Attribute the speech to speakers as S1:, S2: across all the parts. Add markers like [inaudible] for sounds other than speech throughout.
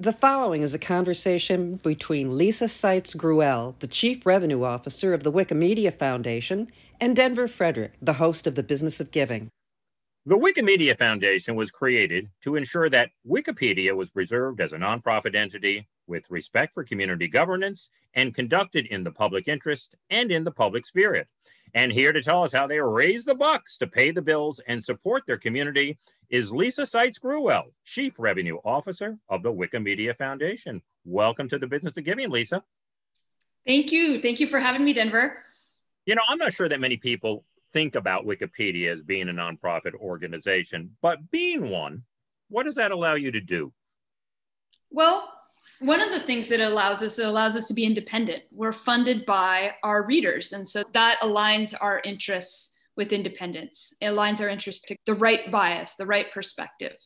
S1: The following is a conversation between Lisa Seitz Gruwell, the Chief Revenue Officer of the Wikimedia Foundation, and Denver Frederick, the host of The Business of Giving.
S2: The Wikimedia Foundation was created to ensure that Wikipedia was preserved as a nonprofit entity with respect for community governance and conducted in the public interest and in the public spirit. And here to tell us how they raise the bucks to pay the bills and support their community is Lisa Seitz Gruwell, Chief Revenue Officer of the Wikimedia Foundation. Welcome to the Business of Giving, Lisa.
S3: Thank you. Thank you for having me, Denver.
S2: You know, I'm not sure that many people think about Wikipedia as being a nonprofit organization, but being one, what does that allow you to do?
S3: Well, one of the things that allows us it allows us to be independent. We're funded by our readers and so that aligns our interests with independence. It aligns our interests to the right bias the right perspective.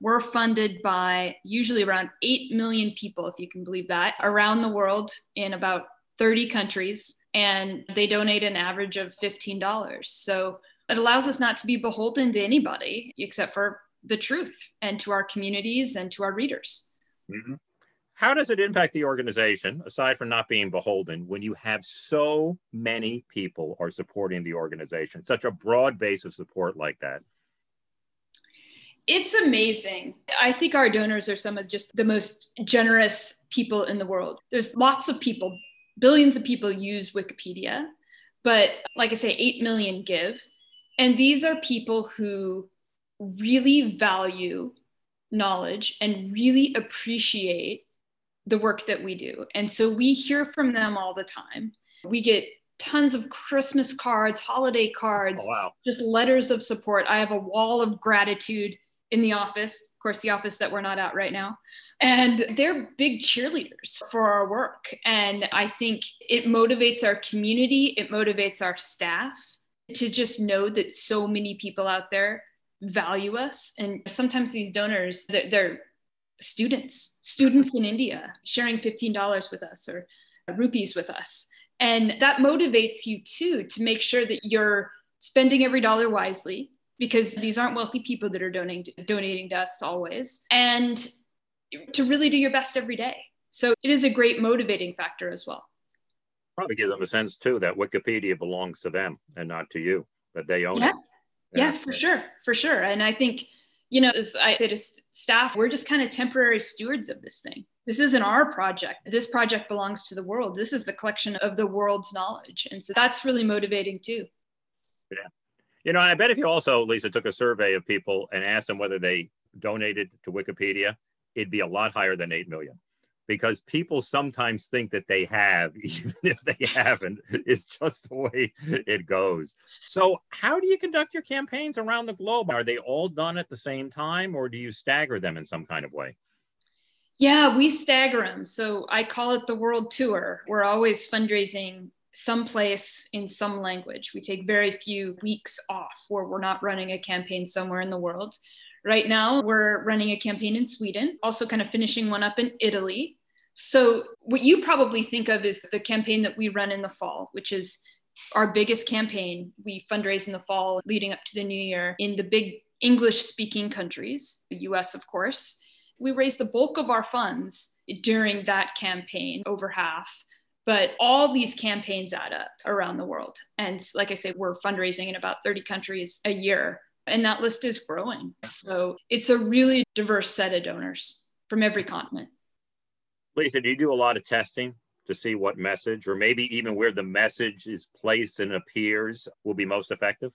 S3: We're funded by usually around 8 million people if you can believe that around the world in about 30 countries and they donate an average of $15 so it allows us not to be beholden to anybody except for the truth and to our communities and to our readers.
S2: Mm-hmm. How does it impact the organization, aside from not being beholden, when you have so many people are supporting the organization, such a broad base of support like that?
S3: It's amazing. I think our donors are some of just the most generous people in the world. There's lots of people, billions of people use Wikipedia, but like I say, 8 million give. And these are people who really value knowledge and really appreciate the work that we do. And so we hear from them all the time. We get tons of Christmas cards, holiday cards,
S2: oh, wow.
S3: just letters of support. I have a wall of gratitude in the office, of course, the office that we're not at right now. And they're big cheerleaders for our work. And I think it motivates our community, it motivates our staff to just know that so many people out there value us. And sometimes these donors, they're students, students in India sharing $15 with us or rupees with us. And that motivates you too to make sure that you're spending every dollar wisely because these aren't wealthy people that are donating donating to us always and to really do your best every day. So it is a great motivating factor as well.
S2: Probably gives them a sense too that Wikipedia belongs to them and not to you, that they own
S3: yeah.
S2: it.
S3: Yeah. yeah, for sure, for sure. And I think you know, as I say to staff, we're just kind of temporary stewards of this thing. This isn't our project. This project belongs to the world. This is the collection of the world's knowledge. And so that's really motivating too.
S2: Yeah. You know, I bet if you also, Lisa, took a survey of people and asked them whether they donated to Wikipedia, it'd be a lot higher than 8 million because people sometimes think that they have, [laughs] even if they haven't. It's just the way it goes. So, how do you conduct your campaigns around the globe? Are they all done at the same time, or do you stagger them in some kind of way?
S3: Yeah, we stagger them. So, I call it the world tour. We're always fundraising someplace in some language. We take very few weeks off where we're not running a campaign somewhere in the world. Right now, we're running a campaign in Sweden, also kind of finishing one up in Italy. So, what you probably think of is the campaign that we run in the fall, which is our biggest campaign. We fundraise in the fall leading up to the new year in the big English speaking countries, the US, of course. We raise the bulk of our funds during that campaign, over half. But all these campaigns add up around the world. And like I say, we're fundraising in about 30 countries a year and that list is growing. So it's a really diverse set of donors from every continent.
S2: Lisa, do you do a lot of testing to see what message, or maybe even where the message is placed and appears, will be most effective?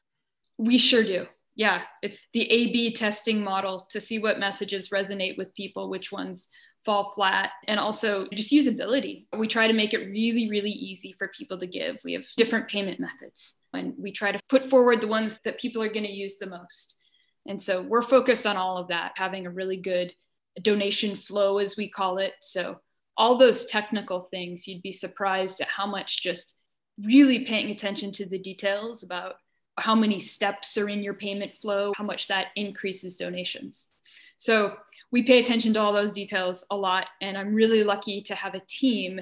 S3: We sure do. Yeah, it's the A B testing model to see what messages resonate with people, which ones fall flat, and also just usability. We try to make it really, really easy for people to give. We have different payment methods, and we try to put forward the ones that people are going to use the most. And so we're focused on all of that, having a really good donation flow, as we call it. So, all those technical things, you'd be surprised at how much just really paying attention to the details about how many steps are in your payment flow, how much that increases donations. So, we pay attention to all those details a lot. And I'm really lucky to have a team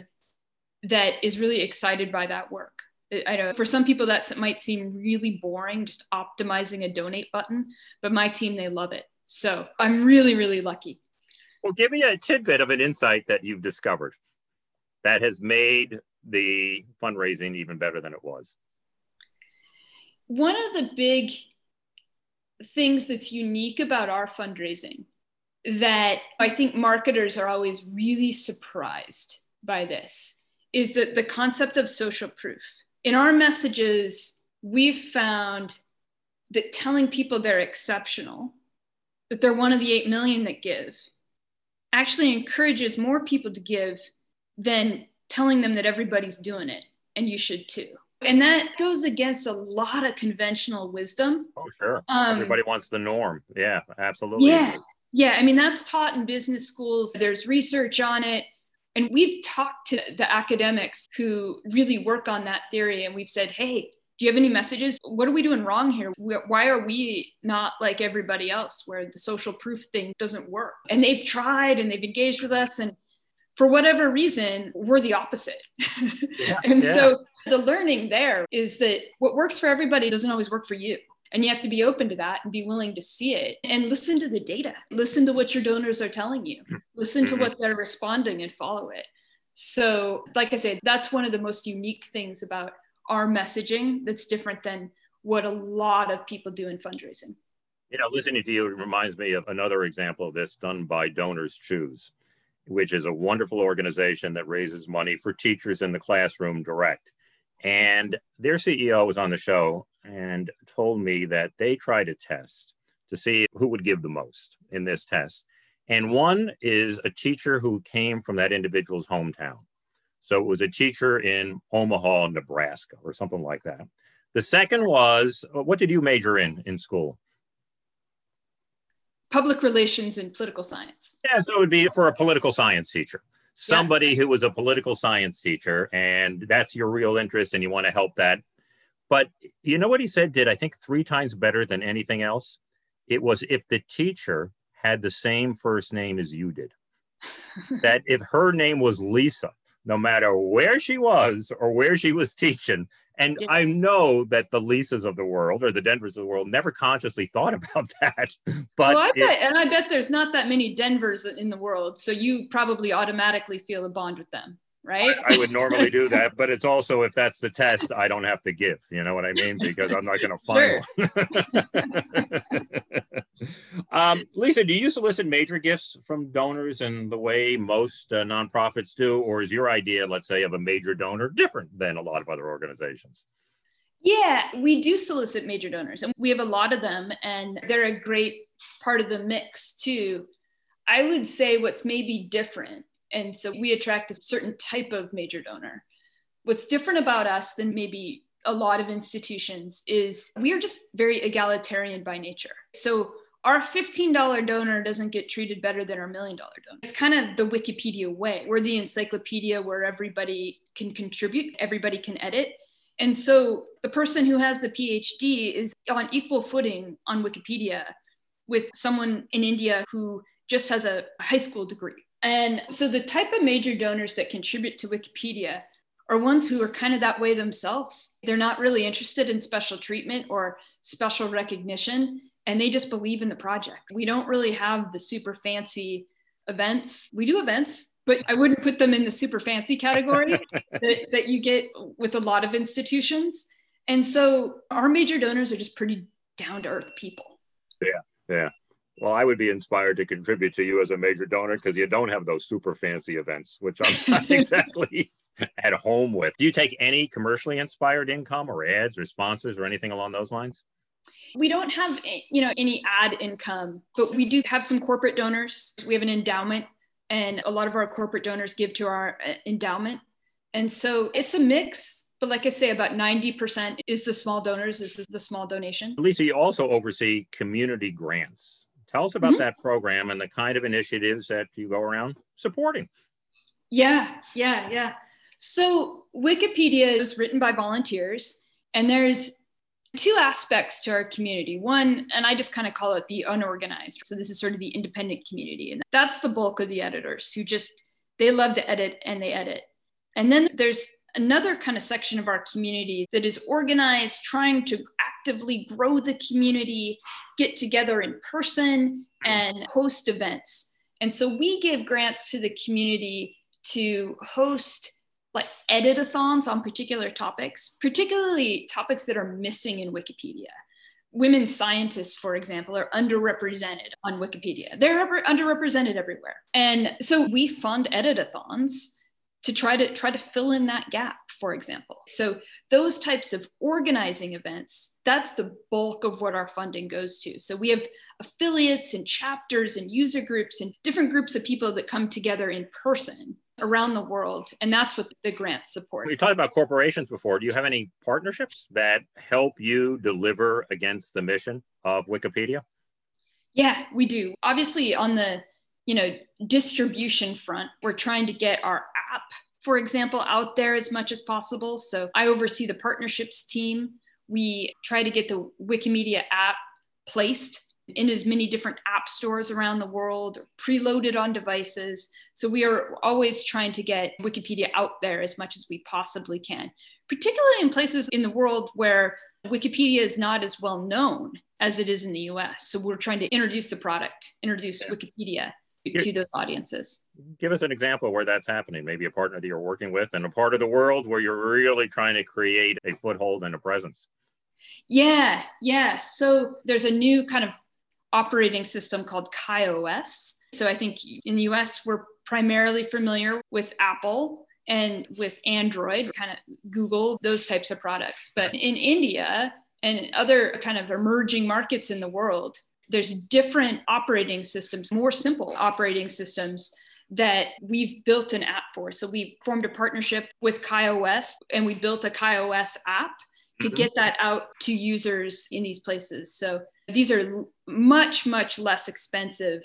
S3: that is really excited by that work. I know for some people that might seem really boring, just optimizing a donate button, but my team, they love it. So I'm really, really lucky.
S2: Well, give me a tidbit of an insight that you've discovered that has made the fundraising even better than it was.
S3: One of the big things that's unique about our fundraising that I think marketers are always really surprised by this is that the concept of social proof. In our messages, we've found that telling people they're exceptional, that they're one of the 8 million that give, actually encourages more people to give than telling them that everybody's doing it and you should too. And that goes against a lot of conventional wisdom.
S2: Oh, sure. Um, Everybody wants the norm. Yeah, absolutely.
S3: Yeah. Yeah. I mean, that's taught in business schools. There's research on it. And we've talked to the academics who really work on that theory. And we've said, hey, do you have any messages? What are we doing wrong here? Why are we not like everybody else where the social proof thing doesn't work? And they've tried and they've engaged with us. And for whatever reason, we're the opposite. [laughs] Yeah, and yeah. so the learning there is that what works for everybody doesn't always work for you. And you have to be open to that and be willing to see it and listen to the data. Listen to what your donors are telling you. Listen to mm-hmm. what they're responding and follow it. So, like I said, that's one of the most unique things about our messaging that's different than what a lot of people do in fundraising.
S2: You know, listening to you reminds me of another example of this done by Donors Choose which is a wonderful organization that raises money for teachers in the classroom direct. And their CEO was on the show and told me that they tried a test to see who would give the most in this test. And one is a teacher who came from that individual's hometown. So it was a teacher in Omaha, Nebraska, or something like that. The second was uh, what did you major in in school?
S3: public relations and political science.
S2: Yeah, so it would be for a political science teacher. Somebody yeah. who was a political science teacher, and that's your real interest, and you want to help that. But you know what he said did, I think, three times better than anything else? It was if the teacher had the same first name as you did. [laughs] that if her name was Lisa, no matter where she was or where she was teaching, and yeah. I know that the Lisas of the world or the Denvers of the world never consciously thought [laughs] about that. But
S3: well, I bet, and I bet there's not that many Denvers in the world, so you probably automatically feel a bond with them right?
S2: I, I, would normally do [laughs] that, but it's also if that's the test, I don't have to give. You know what I mean? Because I'm not going to find one. [laughs] um, Lisa, do you solicit major gifts from donors in the way most uh, nonprofits do, or is your idea, let's say, of a major donor different than a lot of other organizations?
S3: Yeah, we do solicit major donors, and we have a lot of them, and they're a great part of the mix too. I would say what's maybe different and so we attract a certain type of major donor. What's different about us than maybe a lot of institutions is we are just very egalitarian by nature. So our $15 donor doesn't get treated better than our million dollar donor. It's kind of the Wikipedia way. We're the encyclopedia where everybody can contribute, everybody can edit. And so the person who has the PhD is on equal footing on Wikipedia with someone in India who just has a high school degree and so the type of major donors that contribute to Wikipedia are ones who are kind of that way themselves. They're not really interested in special treatment or special recognition, and they just believe in the project. We don't really have the super fancy events. We do events, but I wouldn't put them in the super fancy category [laughs] that, that you get with a lot of institutions. And so our major donors are just pretty down to earth people.
S2: Yeah, yeah. Well, I would be inspired to contribute to you as a major donor because you don't have those super fancy events, which I'm not [laughs] exactly [laughs] at home with. Do you take any commercially inspired income or ads or sponsors or anything along those lines?
S3: We don't have you know any ad income, but we do have some corporate donors. We have an endowment and a lot of our corporate donors give to our uh, endowment. And so it's a mix but like I say, about 90% is the small donors, is the small donation.
S2: Lisa, you also oversee community grants. Tell us about mm-hmm. that program and the kind of initiatives that you go around supporting.
S3: Yeah, yeah, yeah. So Wikipedia is written by volunteers, and there's two aspects to our community. One, and I just kind of call it the unorganized. So this is sort of the independent community, and that's the bulk of the editors who just they love to edit and they edit. And then there's another kind of section of our community that is organized, trying to actively grow the community, get together in person, and host events. And so we give grants to the community to host like editathons on particular topics, particularly topics that are missing in Wikipedia. Women scientists, for example, are underrepresented on Wikipedia. They're underrepresented everywhere. And so we fund editathons to try to try to fill in that gap for example so those types of organizing events that's the bulk of what our funding goes to so we have affiliates and chapters and user groups and different groups of people that come together in person around the world and that's what the grants support.
S2: We talked about corporations before. Do you have any partnerships that help you deliver against the mission of wikipedia?
S3: Yeah we do. Obviously on the you know distribution front we're trying to get our app for example out there as much as possible. So i oversee the partnerships team. We try to get the wikimedia app placed in as many different app stores around the world preloaded on devices so we are always trying to get wikipedia out there as much as we possibly can particularly in places in the world where wikipedia is not as well known as it is in the us so we're trying to introduce the product introduce yeah. wikipedia to those audiences.
S2: Give us an example where that's happening. Maybe a partner that you're working with and a part of the world where you're really trying to create a foothold and a presence.
S3: Yeah, yeah. So there's a new kind of operating system called KaiOS. So I think in the US, we're primarily familiar with Apple and with Android, kind of Google, those types of products. But in India and other kind of emerging markets in the world, there's different operating systems, more simple operating systems that we've built an app for. So we formed a partnership with KaiOS and we built a KaiOS app to mm-hmm. get that out to users in these places. So these are much, much less expensive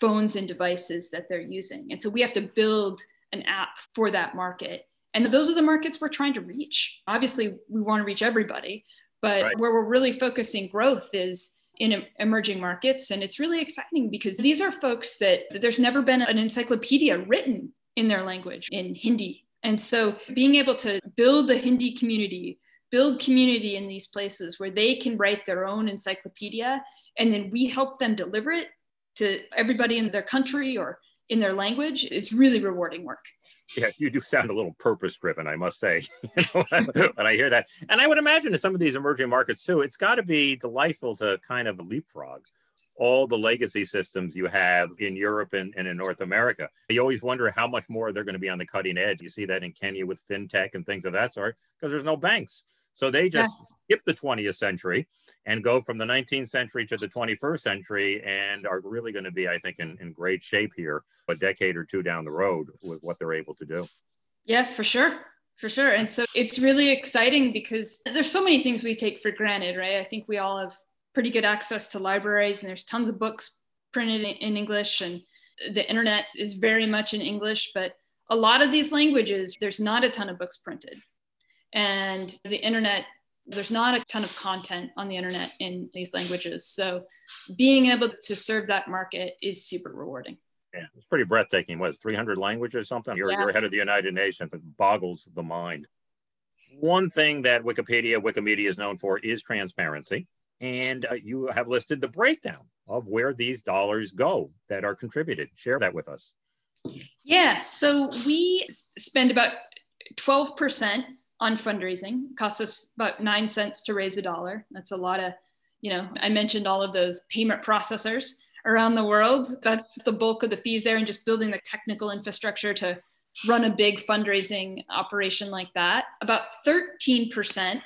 S3: phones and devices that they're using. And so we have to build an app for that market. And those are the markets we're trying to reach. Obviously, we want to reach everybody, but right. where we're really focusing growth is in emerging markets. And it's really exciting because these are folks that there's never been an encyclopedia written in their language in Hindi. And so being able to build a Hindi community, build community in these places where they can write their own encyclopedia, and then we help them deliver it to everybody in their country or in their language is really rewarding work.
S2: Yes, you do sound a little purpose driven, I must say, [laughs] you know, when I hear that. And I would imagine in some of these emerging markets too, it's got to be delightful to kind of leapfrog all the legacy systems you have in Europe and, and in North America. You always wonder how much more they're going to be on the cutting edge. You see that in Kenya with fintech and things of that sort because there's no banks. So they just yeah. skip the 20th century and go from the 19th century to the 21st century and are really going to be, I think, in, in great shape here a decade or two down the road with what they're able to do.
S3: Yeah, for sure. For sure. And so it's really exciting because there's so many things we take for granted, right? I think we all have pretty good access to libraries and there's tons of books printed in, in English and the internet is very much in English, but a lot of these languages, there's not a ton of books printed. And the internet there's not a ton of content on the internet in these languages. So being able to serve that market is super rewarding.
S2: Yeah, it's pretty breathtaking. What is 300 languages or something? You're, yeah. you're ahead of the United Nations. It boggles the mind. One thing that Wikipedia, Wikimedia is known for is transparency. And uh, you have listed the breakdown of where these dollars go that are contributed. Share that with us.
S3: Yeah, so we spend about 12% on fundraising. It costs us about nine cents to raise a dollar. That's a lot of, you know, I mentioned all of those payment processors around the world. That's the bulk of the fees there and just building the technical infrastructure to run a big fundraising operation like that. About 13%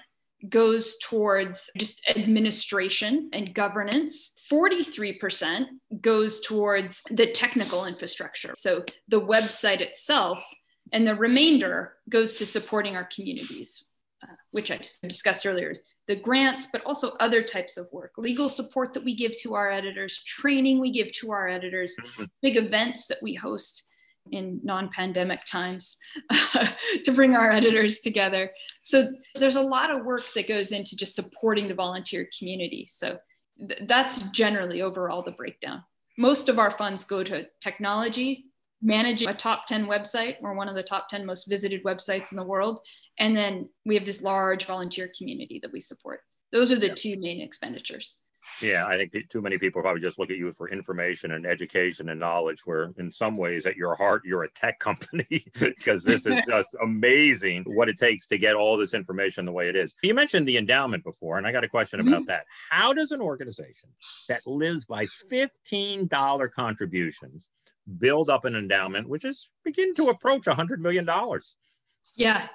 S3: goes towards just administration and governance. 43% goes towards the technical infrastructure. So the website itself and the remainder goes to supporting our communities, uh, which I discussed earlier. The grants, but also other types of work, legal support that we give to our editors, training we give to our editors, mm-hmm. big events that we host in non-pandemic times [laughs] to bring our editors together. So there's a lot of work that goes into just supporting the volunteer community. So th- that's generally overall the breakdown. Most of our funds go to technology, managing a top 10 website. We're one of the top 10 most visited websites in the world. And then we have this large volunteer community that we support. Those are the two main expenditures.
S2: Yeah, I think too many people probably just look at you for information and education and knowledge, where in some ways, at your heart, you're a tech company [laughs] because this is [laughs] just amazing what it takes to get all this information the way it is. You mentioned the endowment before, and I got a question about mm-hmm. that. How does an organization that lives by $15 contributions build up an endowment, which is beginning to approach $100 million?
S3: Yeah,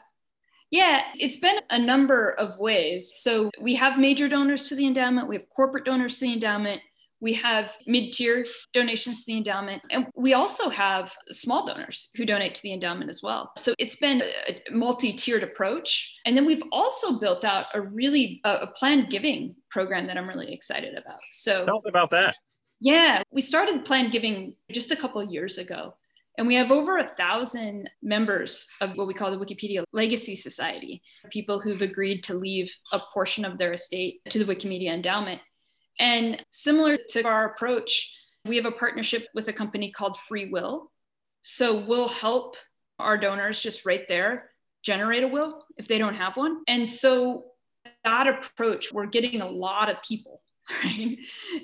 S3: yeah, it's been a number of ways. So we have major donors to the endowment, we have corporate donors to the endowment, we have mid tier donations to the endowment, and we also have small donors who donate to the endowment as well. So it's been a multi tiered approach. And then we've also built out a really a planned giving program that I'm really excited about. So
S2: tell us about that.
S3: Yeah, we started planned giving just a couple of years ago. And we have over a thousand members of what we call the Wikipedia Legacy Society, people who've agreed to leave a portion of their estate to the Wikimedia Endowment. And similar to our approach, we have a partnership with a company called Free Will. So we'll help our donors just right there generate a will if they don't have one. And so that approach, we're getting a lot of people [laughs] right?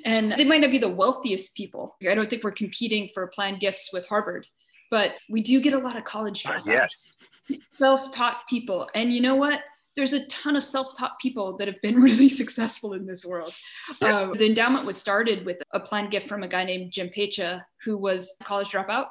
S3: And they might not be the wealthiest people. I don't think we're competing for planned gifts with Harvard, but we do get a lot of college dropouts. Uh,
S2: yes. [laughs]
S3: Self-taught people. And you know what? There's a ton of self-taught people that have been [laughs] really successful in this world. Yeah. Um, the endowment was started with a planned gift from a guy named Jim Pecha, who was a college dropout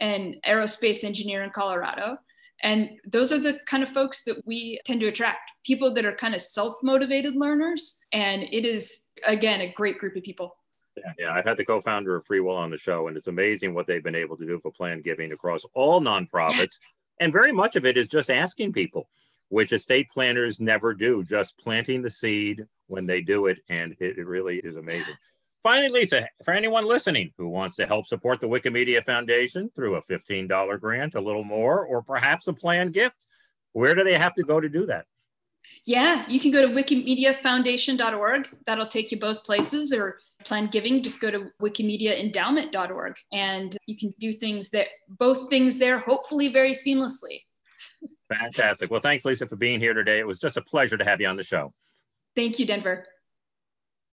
S3: and aerospace engineer in Colorado. And those are the kind of folks that we tend to attract people that are kind of self motivated learners. And it is, again, a great group of people.
S2: Yeah, yeah, I've had the co-founder of Free Will on the show, and it's amazing what they've been able to do for planned giving across all nonprofits. [laughs] and very much of it is just asking people, which estate planners never do, just planting the seed when they do it, and it, it really is amazing. Finally, Lisa, for anyone listening who wants to help support the Wikimedia Foundation through a $15 grant, a little more, or perhaps a planned gift, where do they have to go to do that?
S3: Yeah, you can go to wikimediafoundation.org. That'll take you both places or planned giving, just go to wikimediaendowment.org and you can do things that both things there, hopefully very seamlessly.
S2: Fantastic. Well, thanks, Lisa, for being here today. It was just a pleasure to have you on the show.
S3: Thank you, Denver.